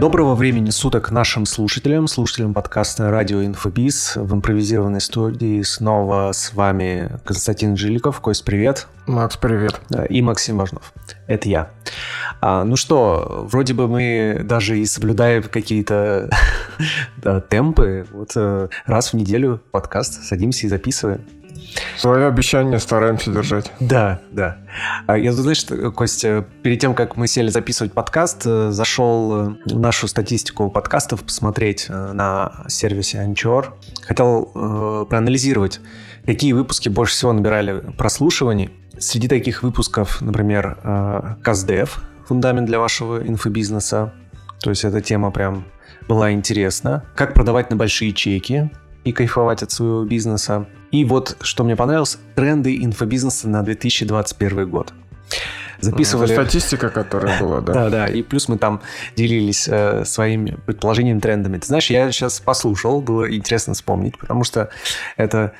Доброго времени суток нашим слушателям, слушателям подкаста «Радио Инфобиз». В импровизированной студии снова с вами Константин Жиликов. Кость, привет. Макс, привет. И Максим Важнов. Это я. А, ну что, вроде бы мы даже и соблюдаем какие-то темпы. Вот э, раз в неделю подкаст садимся и записываем. Свои обещания стараемся держать. Да, да. А я, знаешь, Костя, перед тем, как мы сели записывать подкаст, э, зашел э, в нашу статистику подкастов посмотреть э, на сервисе Anchor. Хотел э, проанализировать, какие выпуски больше всего набирали прослушиваний. Среди таких выпусков, например, CastDev, фундамент для вашего инфобизнеса. То есть эта тема прям была интересна. Как продавать на большие чеки и кайфовать от своего бизнеса. И вот, что мне понравилось, тренды инфобизнеса на 2021 год. Записывали... Это статистика, которая была, да? Да, да. И плюс мы там делились э, своими предположениями, трендами. Ты знаешь, я сейчас послушал, было интересно вспомнить, потому что это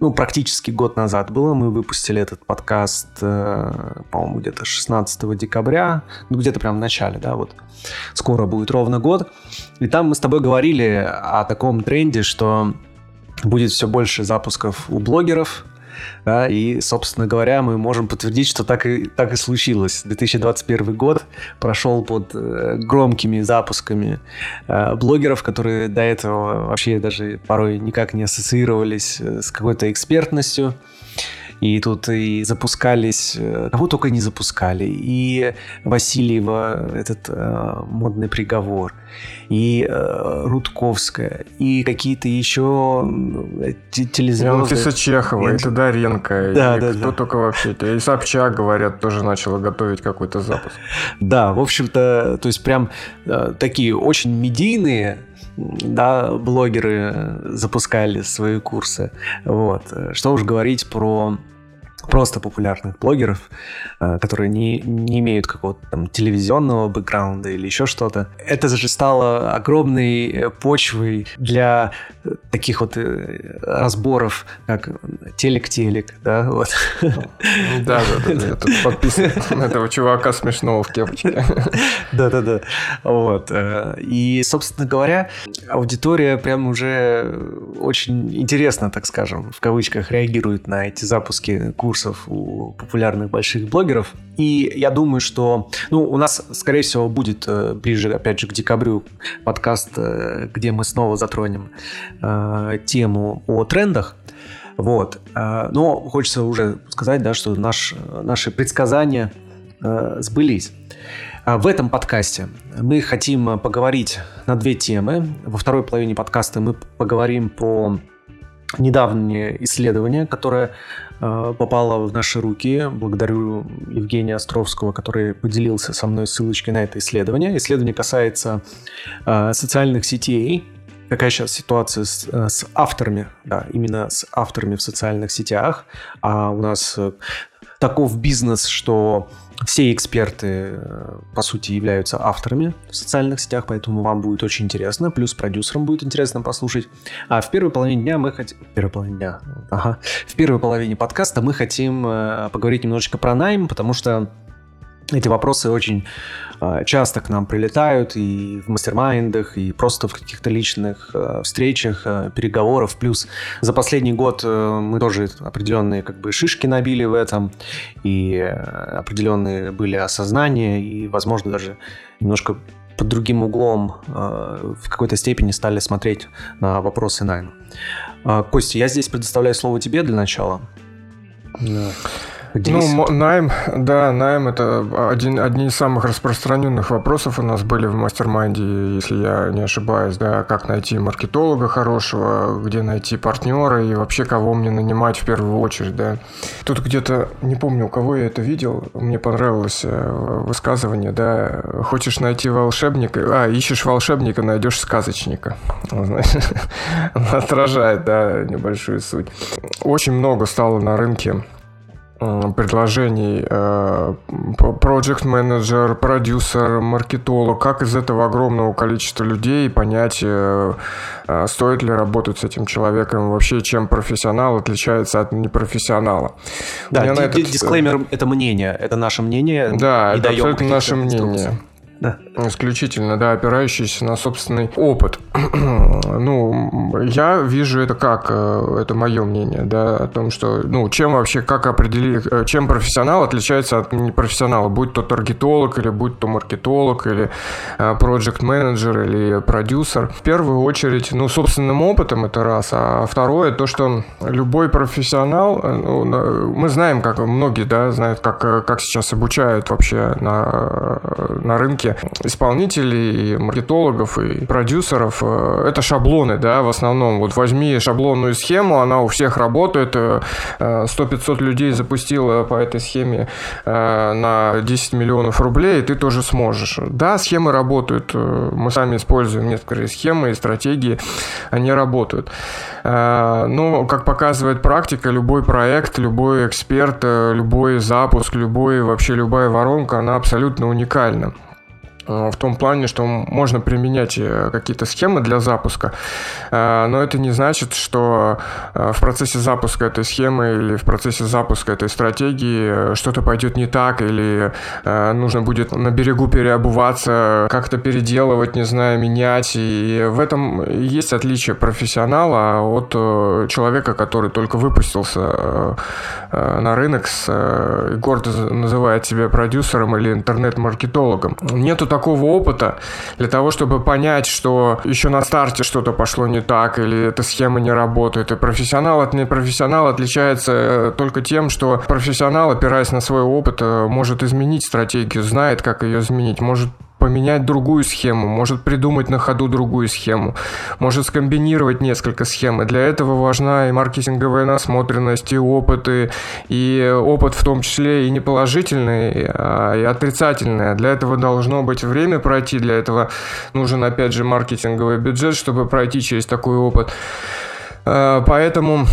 ну, практически год назад было. Мы выпустили этот подкаст, э, по-моему, где-то 16 декабря, ну, где-то прям в начале, да, вот. Скоро будет ровно год. И там мы с тобой говорили о таком тренде, что будет все больше запусков у блогеров, да, и, собственно говоря, мы можем подтвердить, что так и, так и случилось. 2021 год прошел под э, громкими запусками э, блогеров, которые до этого вообще даже порой никак не ассоциировались э, с какой-то экспертностью. И тут и запускались, э, кого только не запускали, и Васильева этот э, модный приговор, и э, Рудковская, и какие-то еще э, телезвезды. Лариса Чехова, и Тодоренко, да, и да, кто да. только вообще. И Собчак, говорят, тоже начала готовить какой-то запуск. Да, в общем-то, то есть прям э, такие очень медийные да, блогеры запускали свои курсы. Вот. Что уж говорить про просто популярных блогеров, э, которые не, не имеют какого-то там телевизионного бэкграунда или еще что-то. Это же стало огромной э, почвой для э, таких вот разборов, как телек-телек, да, вот. Да, да, да, я тут подписан на этого чувака смешного в кепочке. Да-да-да, вот. И, собственно говоря, аудитория прям уже очень интересно, так скажем, в кавычках, реагирует на эти запуски курсов курсов у популярных больших блогеров. И я думаю, что ну, у нас, скорее всего, будет э, ближе, опять же, к декабрю подкаст, э, где мы снова затронем э, тему о трендах. Вот. Но хочется уже сказать, да, что наш, наши предсказания сбылись. А в этом подкасте мы хотим поговорить на две темы. Во второй половине подкаста мы поговорим по недавнее исследование, которое э, попало в наши руки. Благодарю Евгения Островского, который поделился со мной ссылочкой на это исследование. Исследование касается э, социальных сетей. Какая сейчас ситуация с, э, с авторами, да, именно с авторами в социальных сетях. А у нас таков бизнес, что все эксперты, э, по сути, являются авторами в социальных сетях, поэтому вам будет очень интересно. Плюс продюсерам будет интересно послушать. А в первой половине дня мы хотим... В первой половине дня... Ага. В первой половине подкаста мы хотим э, поговорить немножечко про найм, потому что эти вопросы очень а, часто к нам прилетают и в мастер-майндах, и просто в каких-то личных а, встречах, а, переговорах. Плюс за последний год э, мы тоже определенные как бы шишки набили в этом, и э, определенные были осознания, и, возможно, даже немножко под другим углом в какой-то степени стали смотреть на вопросы найма. Костя, я здесь предоставляю слово тебе для начала. Поделись. Ну, найм, да, найм это один, одни из самых распространенных вопросов у нас были в mastermind е, если я не ошибаюсь, да, как найти маркетолога хорошего, где найти партнера и вообще кого мне нанимать в первую очередь, да. Тут где-то, не помню, у кого я это видел, мне понравилось э, высказывание, да, хочешь найти волшебника, а, ищешь волшебника, найдешь сказочника. Отражает, да, небольшую суть. Очень много стало на рынке предложений э, project менеджер, продюсер, маркетолог, как из этого огромного количества людей понять, э, э, стоит ли работать с этим человеком, вообще чем профессионал отличается от непрофессионала. Да, этот... дисклеймер – это мнение, это наше мнение. Да, это абсолютно наше мнение. Да. Исключительно, да, опирающийся на собственный опыт. ну, я вижу это как, э, это мое мнение, да, о том, что, ну, чем вообще, как определить, э, чем профессионал отличается от непрофессионала, будь то таргетолог, или будь то маркетолог, или проект менеджер или продюсер. В первую очередь, ну, собственным опытом это раз, а второе, то, что любой профессионал, ну, мы знаем, как многие, да, знают, как, как сейчас обучают вообще на, на рынке исполнителей, и маркетологов и продюсеров. Это шаблоны, да, в основном. Вот возьми шаблонную схему, она у всех работает. 100-500 людей запустила по этой схеме э, на 10 миллионов рублей, и ты тоже сможешь. Да, схемы работают. Мы сами используем некоторые схемы и стратегии, они работают. Э, но, как показывает практика, любой проект, любой эксперт, э, любой запуск, любой, вообще любая воронка, она абсолютно уникальна. Э, в том плане, что можно применять э, какие-то схемы для запуска, э, но это не значит, что в процессе запуска этой схемы или в процессе запуска этой стратегии что-то пойдет не так, или нужно будет на берегу переобуваться, как-то переделывать, не знаю, менять. И в этом есть отличие профессионала от человека, который только выпустился на рынок с гордо называет себя продюсером или интернет-маркетологом. Нету такого опыта для того, чтобы понять, что еще на старте что-то пошло не так или эта схема не работает. И профессионал от непрофессионала отличается э, только тем, что профессионал, опираясь на свой опыт, э, может изменить стратегию, знает, как ее изменить, может поменять другую схему, может придумать на ходу другую схему, может скомбинировать несколько схем. И для этого важна и маркетинговая насмотренность, и опыты, и опыт в том числе и не положительный, а и отрицательный. А для этого должно быть время пройти, для этого нужен, опять же, маркетинговый бюджет, чтобы пройти через такой опыт. А, поэтому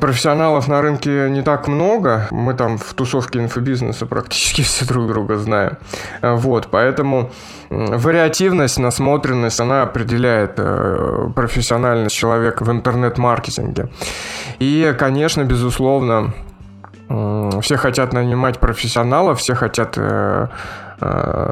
Профессионалов на рынке не так много. Мы там в тусовке инфобизнеса практически все друг друга знаем. Вот, поэтому вариативность, насмотренность, она определяет э, профессиональность человека в интернет-маркетинге. И, конечно, безусловно, все хотят нанимать профессионалов, все хотят э, Э,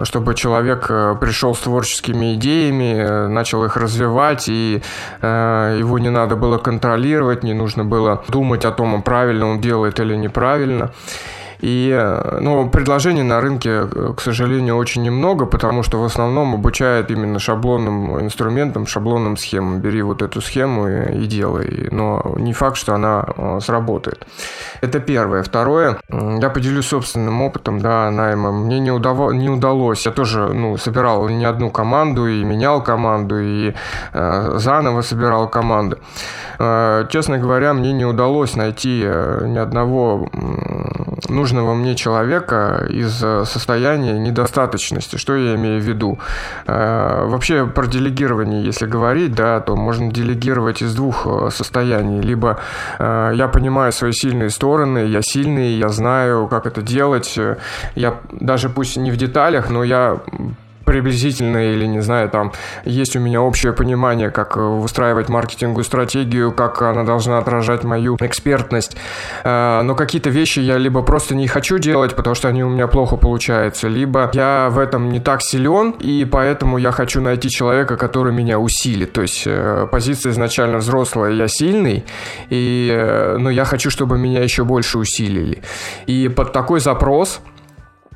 чтобы человек э, пришел с творческими идеями, э, начал их развивать, и его не надо было контролировать, не нужно было думать о том, правильно он делает или неправильно. И ну, предложений на рынке, к сожалению, очень немного, потому что в основном обучают именно шаблонным инструментам, шаблонным схемам. Бери вот эту схему и, и делай. Но не факт, что она сработает. Это первое. Второе, я поделюсь собственным опытом, да, найма. Мне не, удав... не удалось. Я тоже, ну, собирал не одну команду и менял команду, и э, заново собирал команды. Э, честно говоря, мне не удалось найти э, ни одного нужного мне человека из э, состояния недостаточности. Что я имею в виду? Вообще про делегирование, если говорить, да, то можно делегировать из двух состояний. Либо я понимаю свои сильные стороны, я сильный, я знаю, как это делать. Я даже пусть не в деталях, но я приблизительно или, не знаю, там есть у меня общее понимание, как э, выстраивать маркетинговую стратегию, как она должна отражать мою экспертность. Э, но какие-то вещи я либо просто не хочу делать, потому что они у меня плохо получаются, либо я в этом не так силен, и поэтому я хочу найти человека, который меня усилит. То есть э, позиция изначально взрослая, я сильный, и, но я хочу, чтобы меня еще больше усилили. И под такой запрос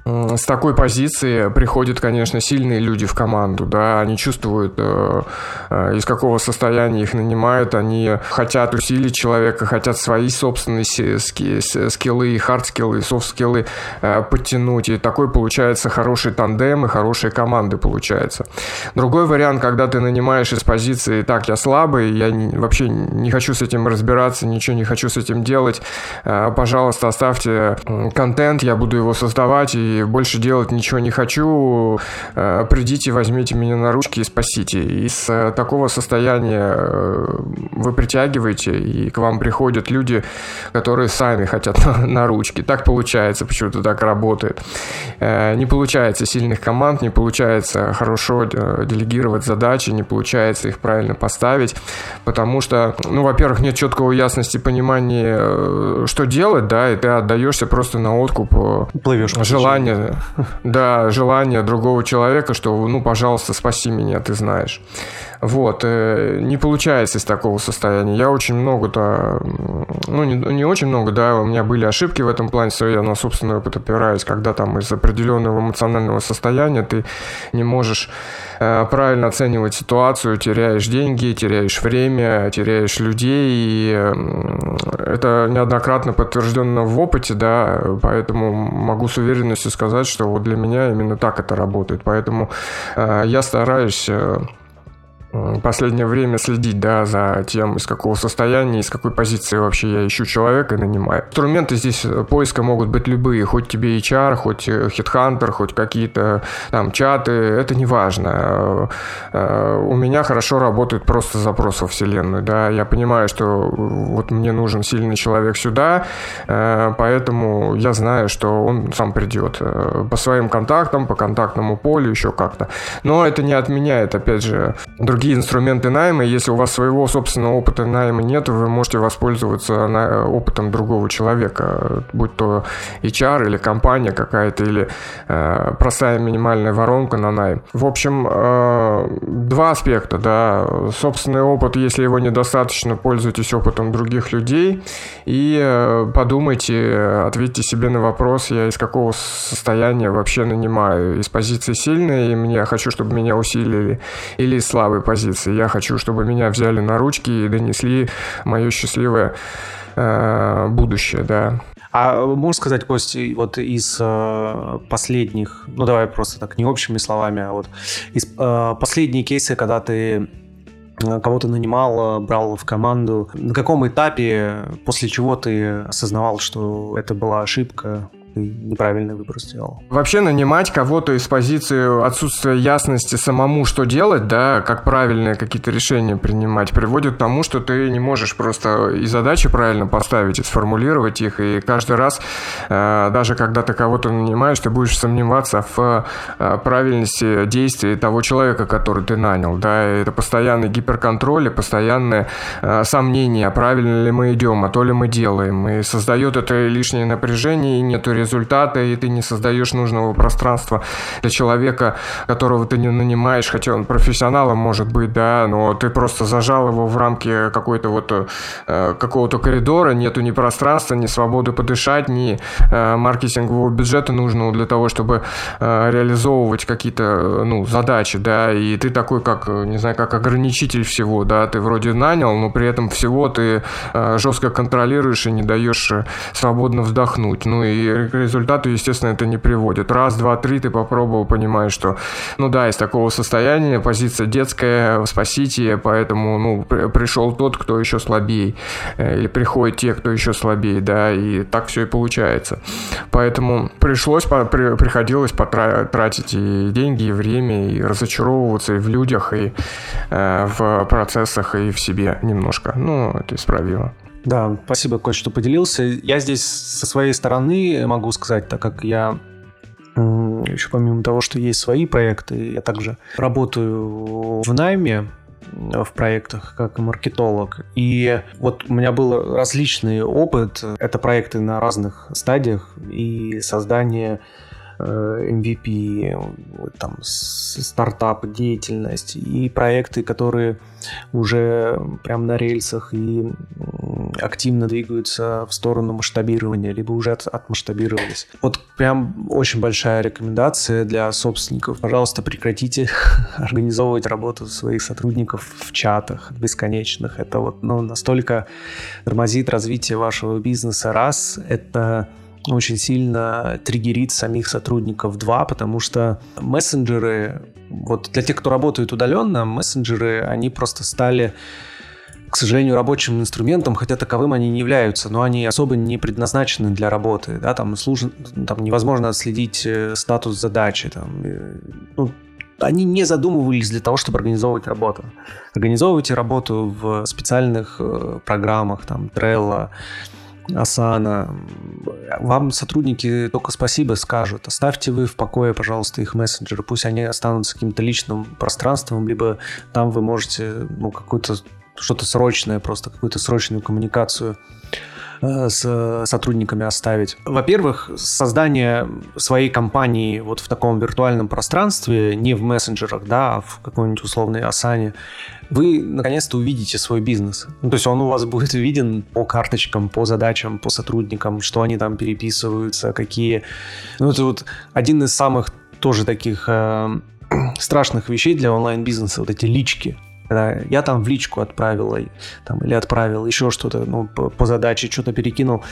с такой позиции приходят, конечно, сильные люди в команду, да, они чувствуют, э, э, из какого состояния их нанимают, они хотят усилить человека, хотят свои собственные скиллы, хард-скиллы, софт-скиллы э, подтянуть, и такой получается хороший тандем и хорошие команды получается. Другой вариант, когда ты нанимаешь из позиции «так, я слабый, я вообще не хочу с этим разбираться, ничего не хочу с этим делать, пожалуйста, оставьте контент, я буду его создавать, и больше делать ничего не хочу, э, придите, возьмите меня на ручки и спасите. Из э, такого состояния э, вы притягиваете, и к вам приходят люди, которые сами хотят на, на ручки. Так получается, почему-то так работает. Не получается сильных команд, не получается хорошо делегировать задачи, не получается их правильно поставить, потому что, ну, во-первых, нет четкого ясности понимания, что делать, да, и ты отдаешься просто на откуп Плывешь желанию желание, да, желание другого человека, что, ну, пожалуйста, спаси меня, ты знаешь. Вот, э, не получается из такого состояния. Я очень много-то, ну, не, не очень много, да, у меня были ошибки в этом плане, что я на собственный опыт опираюсь, когда там из определенного эмоционального состояния ты не можешь э, правильно оценивать ситуацию, теряешь деньги, теряешь время, теряешь людей, и это неоднократно подтверждено в опыте, да, поэтому могу с уверенностью сказать, что вот для меня именно так это работает. Поэтому э, я стараюсь последнее время следить, да, за тем, из какого состояния, из какой позиции вообще я ищу человека и нанимаю. Инструменты здесь э, поиска могут быть любые, хоть тебе HR, хоть HeadHunter, хоть какие-то там чаты, это не важно. Э, у меня хорошо работает просто запрос во вселенную, да, я понимаю, что вот мне нужен сильный человек сюда, э, поэтому я знаю, что он сам придет по своим контактам, по контактному полю, еще как-то. Но это не отменяет, опять же, другие другие инструменты найма. Если у вас своего собственного опыта найма нет, вы можете воспользоваться опытом другого человека, будь то HR или компания какая-то, или э, простая минимальная воронка на найм. В общем, э, два аспекта, да. Собственный опыт, если его недостаточно, пользуйтесь опытом других людей и э, подумайте, ответьте себе на вопрос, я из какого состояния вообще нанимаю. Из позиции сильной, и мне хочу, чтобы меня усилили, или из слабой позиции позиции. Я хочу, чтобы меня взяли на ручки и донесли мое счастливое э, будущее, да. А можешь сказать, Кость, вот из э, последних, ну давай просто так не общими словами, а вот из э, последние кейсы, когда ты э, кого-то нанимал, брал в команду, на каком этапе, после чего ты осознавал, что это была ошибка, ты неправильный выбор сделал. Вообще нанимать кого-то из позиции отсутствия ясности самому, что делать, да, как правильные какие-то решения принимать, приводит к тому, что ты не можешь просто и задачи правильно поставить, и сформулировать их, и каждый раз, э, даже когда ты кого-то нанимаешь, ты будешь сомневаться в э, правильности действий того человека, который ты нанял, да, это постоянный гиперконтроль и постоянное э, сомнение, правильно ли мы идем, а то ли мы делаем, и создает это лишнее напряжение, и нету результата, и ты не создаешь нужного пространства для человека, которого ты не нанимаешь, хотя он профессионалом может быть, да, но ты просто зажал его в рамки какой-то вот э, какого-то коридора, нету ни пространства, ни свободы подышать, ни э, маркетингового бюджета нужного для того, чтобы э, реализовывать какие-то ну, задачи, да, и ты такой, как, не знаю, как ограничитель всего, да, ты вроде нанял, но при этом всего ты жестко контролируешь и не даешь свободно вздохнуть. Ну и результату, естественно, это не приводит. Раз, два, три ты попробовал, понимаешь, что, ну да, из такого состояния позиция детская, спасите, поэтому, ну, пришел тот, кто еще слабее, э, или приходят те, кто еще слабее, да, и так все и получается. Поэтому пришлось, при, приходилось потратить и деньги, и время, и разочаровываться и в людях, и э, в процессах, и в себе немножко. Ну, это исправимо. Да, спасибо, Кость, что поделился. Я здесь со своей стороны могу сказать, так как я еще помимо того, что есть свои проекты, я также работаю в найме, в проектах как маркетолог. И вот у меня был различный опыт. Это проекты на разных стадиях и создание Э, MVP, там, стартап, деятельность и проекты, которые уже прям на рельсах и активно двигаются в сторону масштабирования, либо уже от, отмасштабировались. Вот прям очень большая рекомендация для собственников. Пожалуйста, прекратите организовывать работу своих сотрудников в чатах бесконечных. Это вот ну, настолько тормозит развитие вашего бизнеса. Раз, это очень сильно триггерит самих сотрудников 2, потому что мессенджеры, вот для тех, кто работает удаленно, мессенджеры, они просто стали к сожалению, рабочим инструментом, хотя таковым они не являются, но они особо не предназначены для работы. Да, там, служ... там невозможно отследить э, статус задачи. Там, э, ну, они не задумывались для того, чтобы организовывать работу. Организовывайте работу в специальных э, программах, там, Trello, Асана. Вам сотрудники только спасибо скажут. Оставьте вы в покое, пожалуйста, их мессенджеры. Пусть они останутся каким-то личным пространством, либо там вы можете ну, какую-то что-то срочное, просто какую-то срочную коммуникацию с сотрудниками оставить. Во-первых, создание своей компании вот в таком виртуальном пространстве, не в мессенджерах, да, а в какой-нибудь условной Асане, вы наконец-то увидите свой бизнес. Ну, то есть он у вас будет виден по карточкам, по задачам, по сотрудникам, что они там переписываются, какие... Ну, это вот один из самых тоже таких э, страшных вещей для онлайн-бизнеса, вот эти лички. Я там в личку отправил там, или отправил еще что-то ну, по, по задаче, что-то перекинул.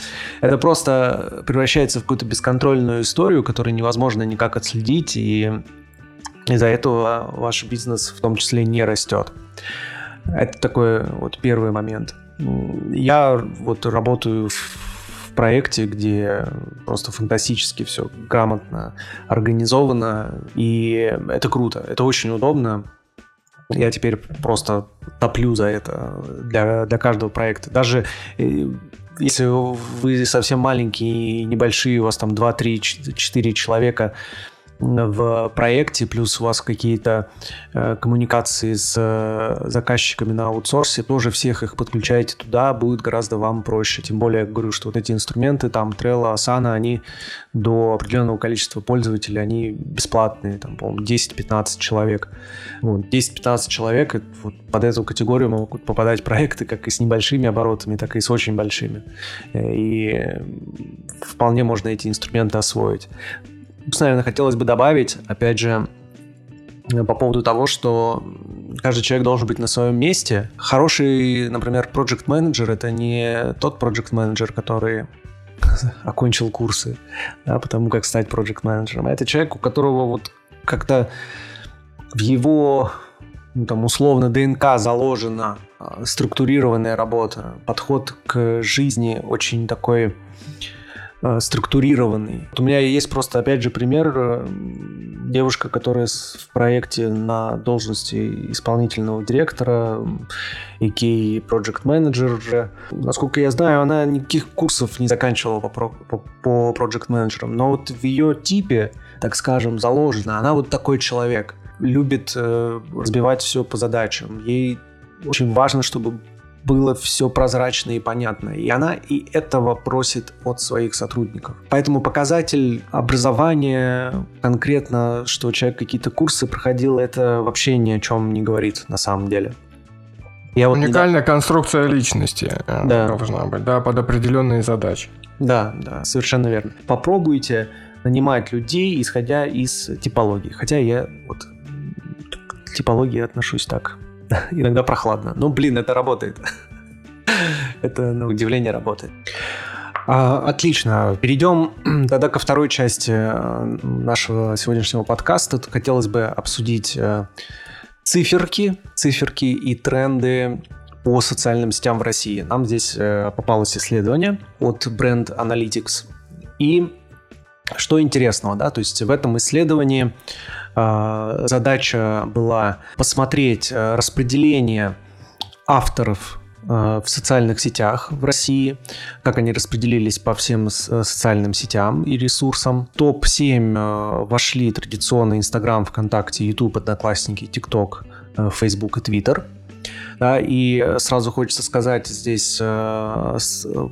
Это просто превращается в какую-то бесконтрольную историю, которую невозможно никак отследить, и из-за этого ваш бизнес в том числе не растет. Это такой вот первый момент. Я вот работаю в проекте, где просто фантастически все грамотно организовано, и это круто, это очень удобно. Я теперь просто топлю за это для, для каждого проекта. Даже э, если вы совсем маленькие, небольшие, у вас там 2, 3, 4 человека, в проекте, плюс у вас какие-то э, коммуникации с э, заказчиками на аутсорсе, тоже всех их подключаете туда, будет гораздо вам проще. Тем более, я говорю, что вот эти инструменты, там, Trello, Asana, они до определенного количества пользователей, они бесплатные, там, по-моему, 10-15 человек. Вот, 10-15 человек, вот под эту категорию могут попадать проекты как и с небольшими оборотами, так и с очень большими. Э, и вполне можно эти инструменты освоить наверное, хотелось бы добавить, опять же, по поводу того, что каждый человек должен быть на своем месте. Хороший, например, project менеджер это не тот project менеджер который окончил курсы, да, потому как стать project менеджером а Это человек, у которого вот как-то в его ну, там условно ДНК заложена а, структурированная работа, подход к жизни очень такой Э, структурированный. Вот у меня есть просто, опять же, пример. Э, девушка, которая в проекте на должности исполнительного директора, и project manager. Насколько я знаю, она никаких курсов не заканчивала по, по, по project менеджерам, но вот в ее типе, так скажем, заложено, она вот такой человек, любит э, разбивать все по задачам. Ей очень важно, чтобы было все прозрачно и понятно. И она и этого просит от своих сотрудников. Поэтому показатель образования, конкретно, что человек какие-то курсы проходил, это вообще ни о чем не говорит на самом деле. Я вот Уникальная недавно... конструкция личности э, да. должна быть, да, под определенные задачи. Да, да, совершенно верно. Попробуйте нанимать людей, исходя из типологии. Хотя я вот к типологии отношусь так иногда прохладно. Но, блин, это работает. это, на удивление, работает. А, отлично. Перейдем тогда ко второй части э, нашего сегодняшнего подкаста. Тут хотелось бы обсудить э, циферки, циферки и тренды по социальным сетям в России. Нам здесь э, попалось исследование от Brand Analytics. И что интересного, да, то есть в этом исследовании задача была посмотреть э, распределение авторов э, в социальных сетях в России, как они распределились по всем социальным сетям и ресурсам. Топ-7 вошли традиционно Инстаграм, ВКонтакте, Ютуб, Одноклассники, ТикТок, Фейсбук и Твиттер – да, и сразу хочется сказать здесь э,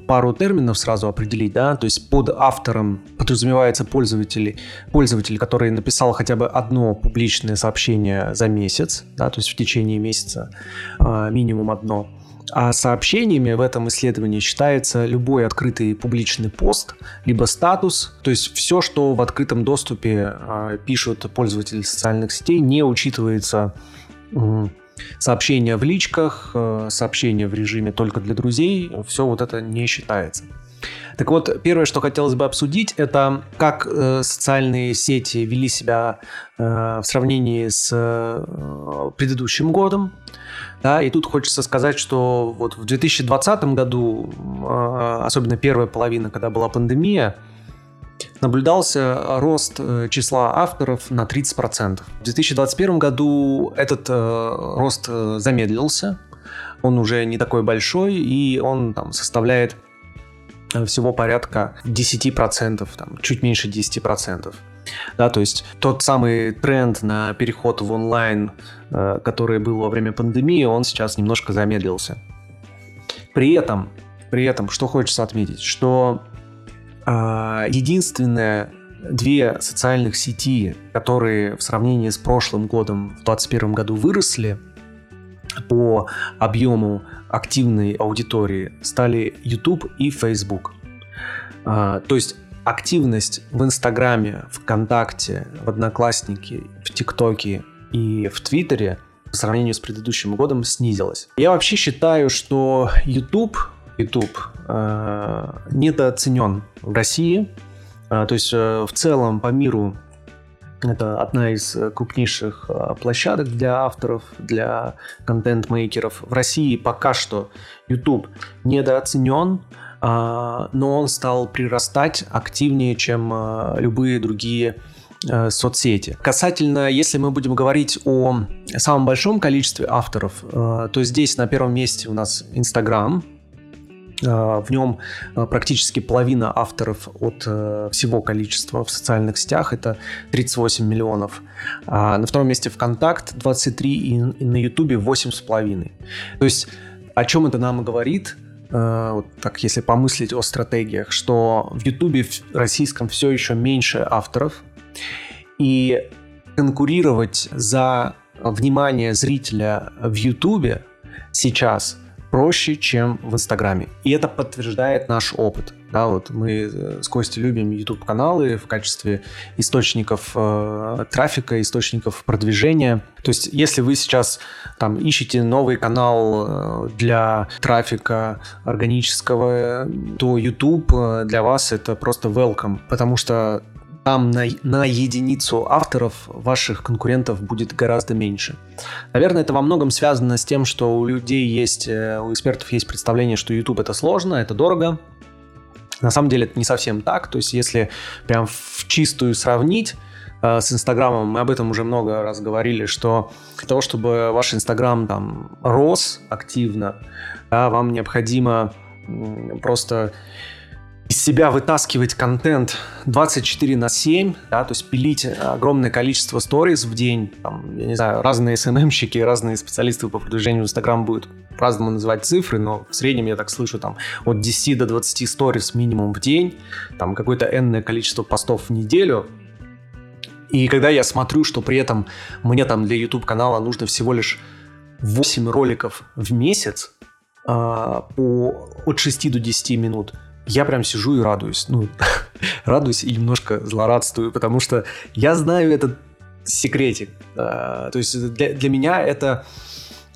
пару терминов сразу определить, да, то есть под автором подразумевается пользователи, пользователь, который написал хотя бы одно публичное сообщение за месяц, да, то есть в течение месяца э, минимум одно. А сообщениями в этом исследовании считается любой открытый публичный пост, либо статус, то есть все, что в открытом доступе э, пишут пользователи социальных сетей, не учитывается сообщения в личках, э, сообщения в режиме только для друзей, все вот это не считается. Так вот, первое, что хотелось бы обсудить, это как э, социальные сети вели себя э, в сравнении с э, предыдущим годом. Да, и тут хочется сказать, что вот в 2020 году, э, особенно первая половина, когда была пандемия, наблюдался рост э, числа авторов на 30%. В 2021 году этот э, рост э, замедлился, он уже не такой большой, и он там, составляет всего порядка 10%, там, чуть меньше 10%. Да, то есть тот самый тренд на переход в онлайн, который был во время пандемии, он сейчас немножко замедлился. При этом при этом, что хочется отметить, что единственное две социальных сети, которые в сравнении с прошлым годом, в 2021 году выросли по объему активной аудитории, стали YouTube и Facebook. А, то есть активность в Инстаграме, ВКонтакте, в Однокласснике, в ТикТоке и в Твиттере по сравнению с предыдущим годом снизилась. Я вообще считаю, что YouTube, YouTube э, недооценен в России. Э, то есть э, в целом по миру это одна из крупнейших площадок для авторов, для контент-мейкеров. В России пока что YouTube недооценен. Но он стал прирастать активнее, чем любые другие соцсети. Касательно, если мы будем говорить о самом большом количестве авторов, то здесь на первом месте у нас Инстаграм, в нем практически половина авторов от всего количества в социальных сетях, это 38 миллионов. на втором месте ВКонтакт 23 и на Ютубе 8,5. То есть о чем это нам говорит? Э, вот так если помыслить о стратегиях, что в Ютубе российском все еще меньше авторов, и конкурировать за внимание зрителя в Ютубе сейчас проще, чем в Инстаграме. И это подтверждает наш опыт. Да, вот мы э, с Костей любим YouTube-каналы в качестве источников э, трафика, источников продвижения. То есть, если вы сейчас там ищете новый канал э, для трафика органического, то YouTube э, для вас это просто welcome, потому что там на, на единицу авторов ваших конкурентов будет гораздо меньше. Наверное, это во многом связано с тем, что у людей есть, э, у экспертов есть представление, что YouTube это сложно, это дорого. На самом деле это не совсем так. То есть если прям в чистую сравнить, э, с Инстаграмом, мы об этом уже много раз говорили, что для того, чтобы ваш Инстаграм там рос активно, да, вам необходимо просто из себя вытаскивать контент 24 на 7, да, то есть пилить огромное количество сториз в день, там, я не знаю, разные СММщики, разные специалисты по продвижению в Инстаграм будут по-разному называть цифры, но в среднем я так слышу там от 10 до 20 сториз минимум в день, там какое-то энное количество постов в неделю, и когда я смотрю, что при этом мне там для YouTube канала нужно всего лишь 8 роликов в месяц э, по от 6 до 10 минут, я прям сижу и радуюсь. Ну, радуюсь и немножко злорадствую, потому что я знаю этот секретик. То есть для, для меня это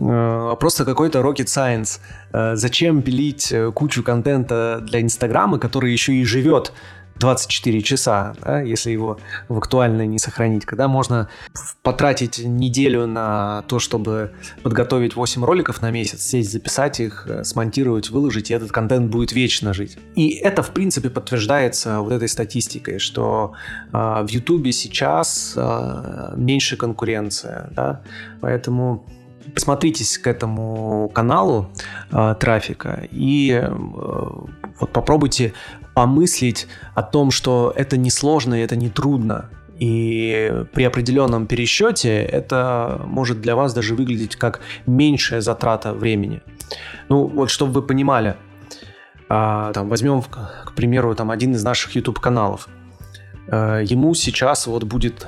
э, просто какой-то rocket science. Э, зачем пилить э, кучу контента для Инстаграма, который еще и живет 24 часа, да, если его в актуальной не сохранить, когда можно потратить неделю на то, чтобы подготовить 8 роликов на месяц, сесть, записать их, э, смонтировать, выложить, и этот контент будет вечно жить. И это, в принципе, подтверждается вот этой статистикой, что э, в Ютубе сейчас э, меньше конкуренция, да, поэтому присмотритесь к этому каналу э, трафика и э, вот попробуйте помыслить о том, что это не сложно и это не трудно. И при определенном пересчете это может для вас даже выглядеть как меньшая затрата времени. Ну, вот чтобы вы понимали, а, там, возьмем, к примеру, там, один из наших YouTube-каналов. А, ему сейчас вот будет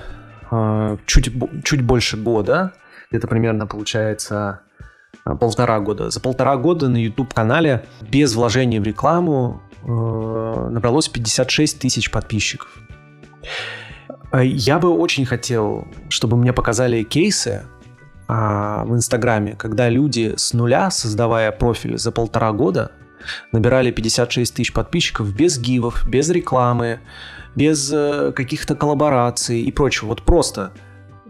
а, чуть, чуть больше года, где-то примерно получается полтора года. За полтора года на YouTube-канале без вложения в рекламу Э, набралось 56 тысяч подписчиков. Э, я бы очень хотел, чтобы мне показали кейсы а, в Инстаграме, когда люди с нуля, создавая профиль за полтора года, набирали 56 тысяч подписчиков без гивов, без рекламы, без э, каких-то коллабораций и прочего. Вот просто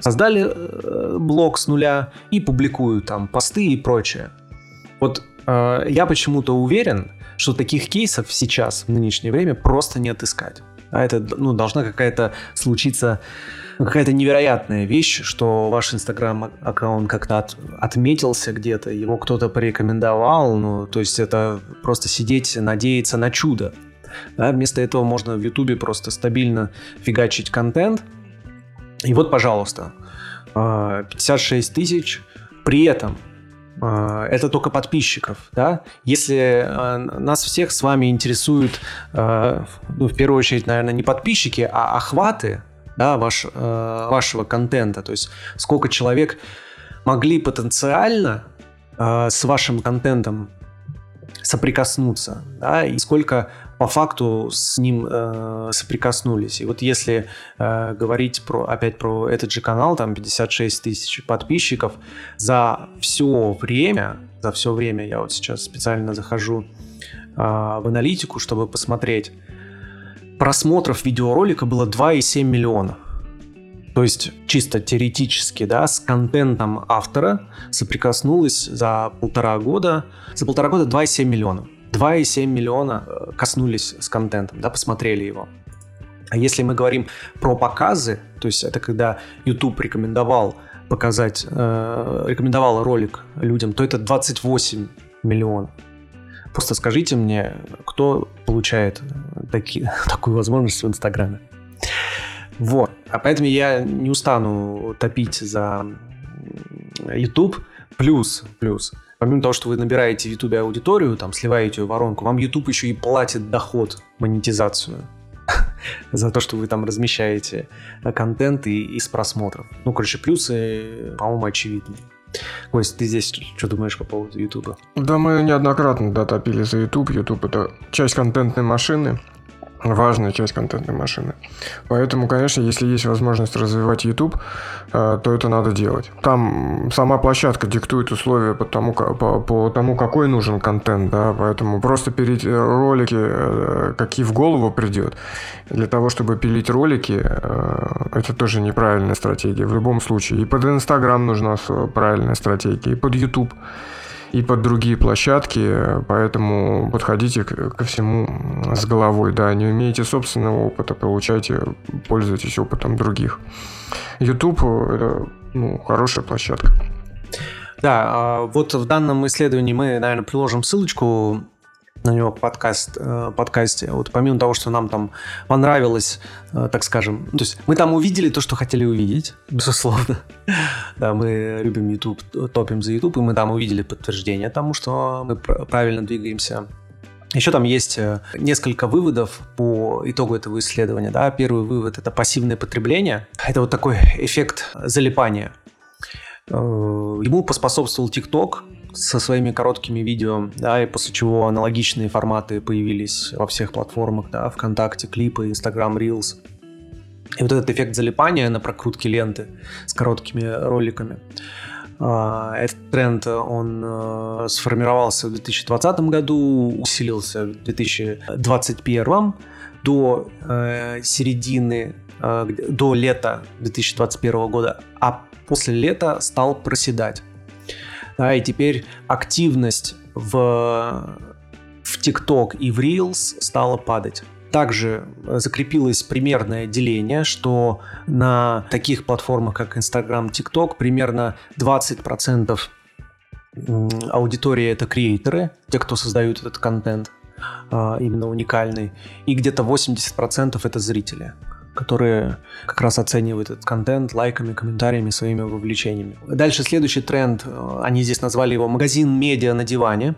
создали блог с нуля и публикуют там посты и прочее. Вот я почему-то уверен, что таких кейсов сейчас, в нынешнее время, просто не отыскать. А это ну, должна какая-то случиться какая-то невероятная вещь, что ваш инстаграм-аккаунт как-то от, отметился где-то, его кто-то порекомендовал, ну, то есть это просто сидеть, надеяться на чудо. Да, вместо этого можно в ютубе просто стабильно фигачить контент, и вот, пожалуйста, 56 а, тысяч, при этом э, это только подписчиков, да. Если э, нас всех с вами интересуют, ну, в первую очередь, наверное, не подписчики, а охваты, да, ваш, вашего контента, то есть сколько человек могли потенциально с вашим контентом соприкоснуться, да, и сколько по факту с ним э, соприкоснулись. И вот если э, говорить про, опять про этот же канал, там 56 тысяч подписчиков, за все время, за все время, я вот сейчас специально захожу э, в аналитику, чтобы посмотреть, просмотров видеоролика было 2,7 миллиона. То есть чисто теоретически, да, с контентом автора соприкоснулась за полтора года, за полтора года 2,7 миллиона. 2,7 миллиона э, коснулись с контентом, да, посмотрели его. А если мы говорим про показы, то есть это когда YouTube рекомендовал показать, э, рекомендовал ролик людям, то это 28 миллионов. Просто скажите мне, кто получает таки, такую возможность в Инстаграме? Вот. А поэтому я не устану топить за YouTube. Плюс, плюс, помимо того, что вы набираете в YouTube аудиторию, там, сливаете воронку, вам YouTube еще и платит доход, монетизацию за то, что вы там размещаете контент и из просмотров. Ну, короче, плюсы, по-моему, очевидны. Кость, ты здесь что думаешь по поводу YouTube? Да, мы неоднократно да, топили за YouTube. YouTube это часть контентной машины важная часть контентной машины. Поэтому, конечно, если есть возможность развивать YouTube, э, то это надо делать. Там сама площадка диктует условия по тому, по, по тому какой нужен контент, да, поэтому просто пилить э, ролики, э, какие в голову придет, для того, чтобы пилить ролики, это тоже неправильная стратегия в любом случае. И под Instagram нужна правильная стратегия, и под YouTube и под другие площадки, поэтому подходите ко всему с головой. Да, не имеете собственного опыта, получайте, пользуйтесь опытом других. YouTube это ну, хорошая площадка. Да, а вот в данном исследовании мы, наверное, приложим ссылочку на него подкаст, э, подкасте. Вот помимо того, что нам там понравилось, э, так скажем, то есть мы там увидели то, что хотели увидеть, безусловно. да, мы любим YouTube, топим за YouTube, и мы там увидели подтверждение тому, что мы правильно двигаемся. Еще там есть э, несколько выводов по итогу этого исследования. Да. Первый вывод – это пассивное потребление. Это вот такой эффект залипания. Ему поспособствовал TikTok, со своими короткими видео, да, и после чего аналогичные форматы появились во всех платформах, да, ВКонтакте, клипы, Instagram Reels. И вот этот эффект залипания на прокрутке ленты с короткими роликами. А, этот тренд, он э, сформировался в 2020 году, усилился в 2021 до э, середины, э, до лета 2021 года, а после лета стал проседать. Да, и теперь активность в, в TikTok и в Reels стала падать. Также закрепилось примерное деление, что на таких платформах, как Instagram, TikTok, примерно 20% аудитории это креаторы, те, кто создают этот контент, а, именно уникальный, и где-то 80% это зрители которые как раз оценивают этот контент лайками, комментариями, своими вовлечениями. Дальше следующий тренд, э, они здесь назвали его «магазин медиа на диване»,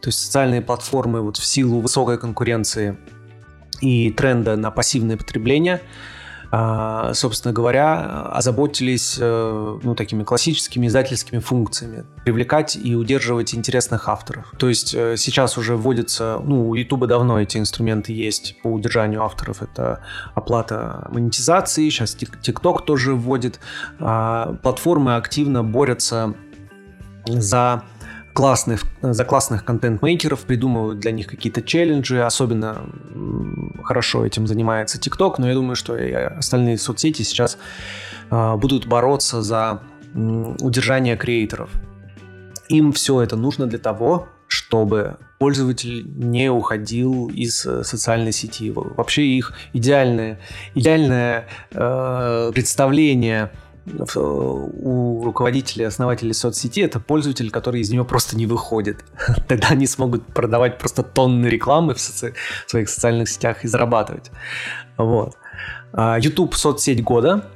то есть социальные платформы вот в силу высокой конкуренции и тренда на пассивное потребление – собственно говоря, озаботились э, ну, такими классическими издательскими функциями. Привлекать и удерживать интересных авторов. То есть э, сейчас уже вводится, ну, у YouTube давно эти инструменты есть по удержанию авторов. Это оплата монетизации, сейчас TikTok тоже вводит. А, платформы активно борются за классных, за классных контент-мейкеров, придумывают для них какие-то челленджи, особенно хорошо этим занимается TikTok, но я думаю, что и остальные соцсети сейчас а, будут бороться за удержание креаторов. Им все это нужно для того, чтобы пользователь не уходил из э, социальной сети. Вообще их идеальное, идеальное э, представление у руководителей, основателей соцсети это пользователь, который из нее просто не выходит. Тогда они смогут продавать просто тонны рекламы в, соци... в своих социальных сетях и зарабатывать. Вот. А, YouTube соцсеть года.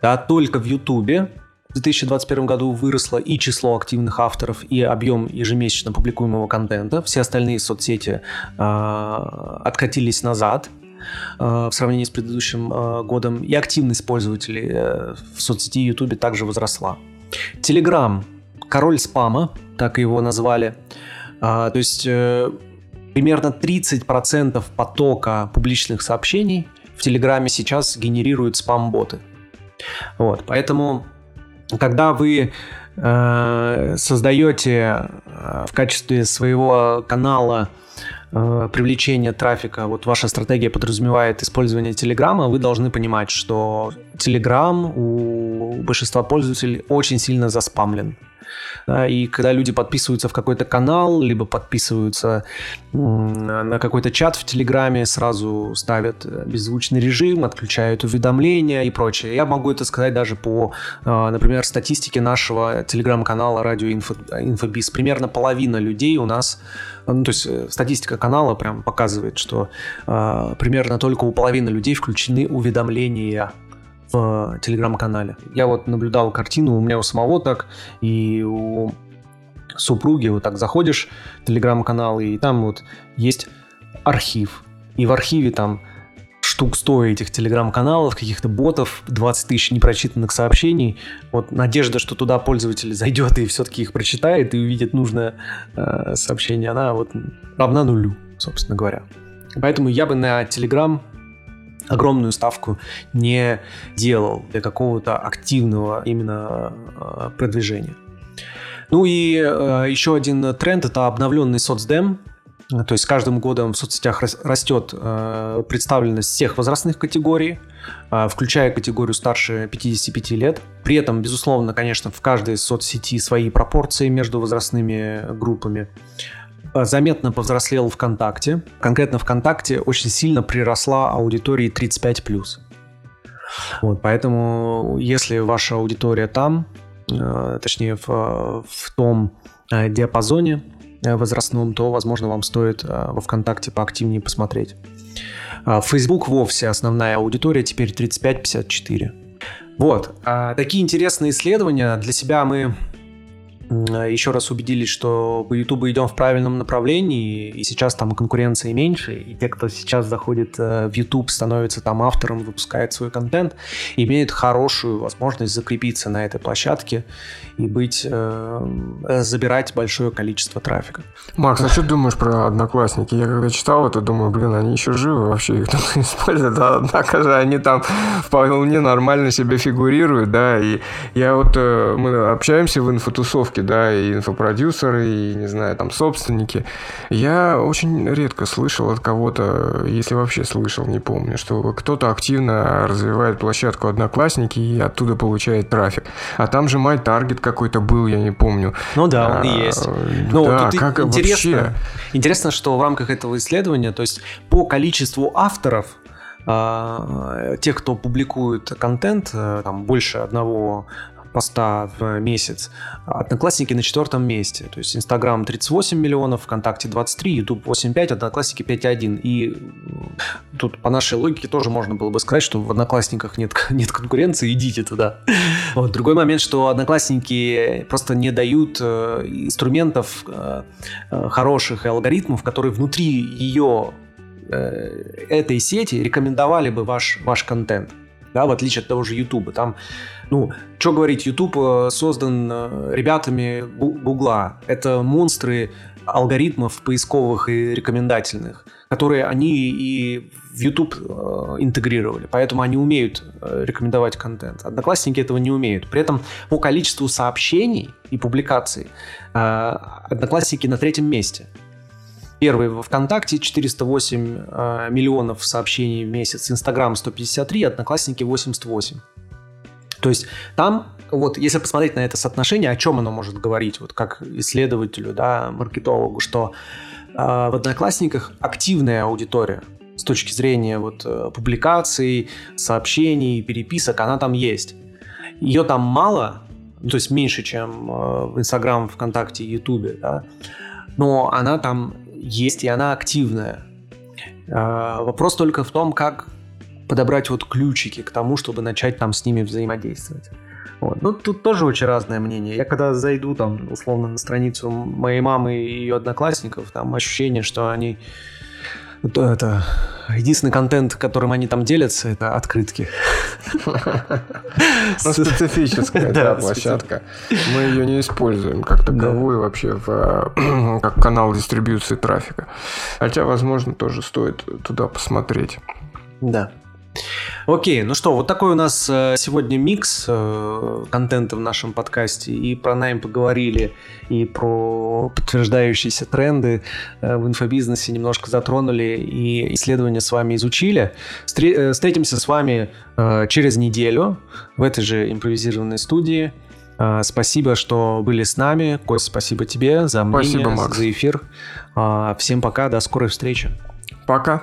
Да, только в YouTube В 2021 году выросло и число активных авторов, и объем ежемесячно публикуемого контента. Все остальные соцсети э, откатились назад э, в сравнении с предыдущим э, годом. И активность пользователей э, в соцсети YouTube также возросла. Telegram – король спама, так его назвали. Э, то есть э, примерно 30% потока публичных сообщений в Телеграме сейчас генерируют спам-боты. Вот, поэтому когда вы э, создаете э, в качестве своего канала э, привлечения трафика, вот ваша стратегия подразумевает использование Телеграма, вы должны понимать, что Телеграм у большинства пользователей очень сильно заспамлен. Да, и когда люди подписываются в какой-то канал, либо подписываются на какой-то чат в Телеграме, сразу ставят э, беззвучный режим, отключают уведомления и прочее. Я могу это сказать даже по, э, например, статистике нашего Телеграм-канала Радио Инфо, Инфобиз. Примерно половина людей у нас то есть э, статистика канала прям показывает, что э, примерно только у половины людей включены уведомления в телеграм-канале. Я вот наблюдал картину, у меня у самого так, и у супруги вот так заходишь в телеграм-канал, и там вот есть архив. И в архиве там штук 100 этих телеграм-каналов, каких-то ботов, 20 тысяч непрочитанных сообщений. Вот надежда, что туда пользователь зайдет и все-таки их прочитает и увидит нужное э, сообщение, она вот равна нулю, собственно говоря. Поэтому я бы на Telegram огромную ставку не делал для какого-то активного именно э, продвижения. Ну и э, еще один тренд это обновленный соцдем. То есть с каждым годом в соцсетях растет э, представленность всех возрастных категорий, включая категорию старше 55 лет. При этом, безусловно, конечно, в каждой соцсети свои пропорции между возрастными группами. Э, заметно повзрослел ВКонтакте. Конкретно ВКонтакте очень сильно приросла аудитории 35+. Вот, поэтому, если ваша аудитория там, э, точнее в, в том э, диапазоне возрастном, то, возможно, вам стоит во ВКонтакте поактивнее посмотреть. Facebook вовсе основная аудитория теперь 35-54. Вот. А такие интересные исследования для себя мы а, еще раз убедились, что по YouTube идем в правильном направлении, и сейчас там конкуренции меньше, и те, кто сейчас заходит э, в YouTube, становится там автором, выпускает свой контент, имеют хорошую возможность закрепиться на этой площадке и быть, э, забирать большое количество трафика. Макс, а что думаешь про одноклассники? Я когда читал это, думаю, блин, они еще живы вообще, их кто-то использует, а однако же они там вполне нормально себе фигурируют, да, и я вот, э, мы общаемся в инфотусовке, да, и инфопродюсеры, и, не знаю, там, собственники. Я очень редко слышал от кого-то, если вообще слышал, не помню, что кто-то активно развивает площадку Одноклассники и оттуда получает трафик. А там же мой таргет какой-то был, я не помню. Ну да, он а, и есть. Ну, да, тут как интересно, вообще? интересно, что в рамках этого исследования, то есть по количеству авторов, а, тех, кто публикует контент, э, там больше одного поста в месяц. Одноклассники на четвертом месте. То есть Инстаграм 38 миллионов, ВКонтакте 23, Ютуб 8,5, Одноклассники 5,1. И тут по нашей логике тоже можно было бы сказать, что в Одноклассниках нет, нет конкуренции, идите туда. Вот. Другой момент, что Одноклассники просто не дают э, инструментов э, э, хороших и алгоритмов, которые внутри ее этой сети рекомендовали бы ваш, ваш контент да, в отличие от того же YouTube. Там, ну, что говорить, YouTube э, создан э, ребятами Гугла. Это монстры алгоритмов поисковых и рекомендательных, которые они и в YouTube э, интегрировали, поэтому они умеют рекомендовать контент. Одноклассники этого не умеют. При этом по количеству сообщений и публикаций Одноклассники на третьем месте. Первый во ВКонтакте 408 э, миллионов сообщений в месяц, Инстаграм 153, Одноклассники 88. То есть там, вот если посмотреть на это соотношение, о чем оно может говорить, вот как исследователю, да, маркетологу, что э, в Одноклассниках активная аудитория с точки зрения вот э, публикаций, сообщений, переписок, она там есть. Ее там мало, то есть меньше, чем э, в Инстаграм, ВКонтакте, Ютубе, да, но она там есть, и она активная. А, вопрос только в том, как подобрать вот ключики к тому, чтобы начать там с ними взаимодействовать. Вот. Ну, тут тоже очень разное мнение. Я когда зайду там, условно, на страницу моей мамы и ее одноклассников, там ощущение, что они это единственный контент, которым они там делятся, это открытки. Ну, специфическая да, площадка. Мы ее не используем как таковую вообще в, как канал дистрибьюции трафика. Хотя, возможно, тоже стоит туда посмотреть. Да. Окей, ну что, вот такой у нас э, сегодня микс э, контента в нашем подкасте. И про найм поговорили, и про подтверждающиеся тренды э, в инфобизнесе немножко затронули, и исследования с вами изучили. Встретимся с вами через неделю в этой же импровизированной студии. Спасибо, что были с нами. Кость, спасибо тебе за мнение, спасибо, Макс. за эфир. Всем пока, до скорой встречи. Пока.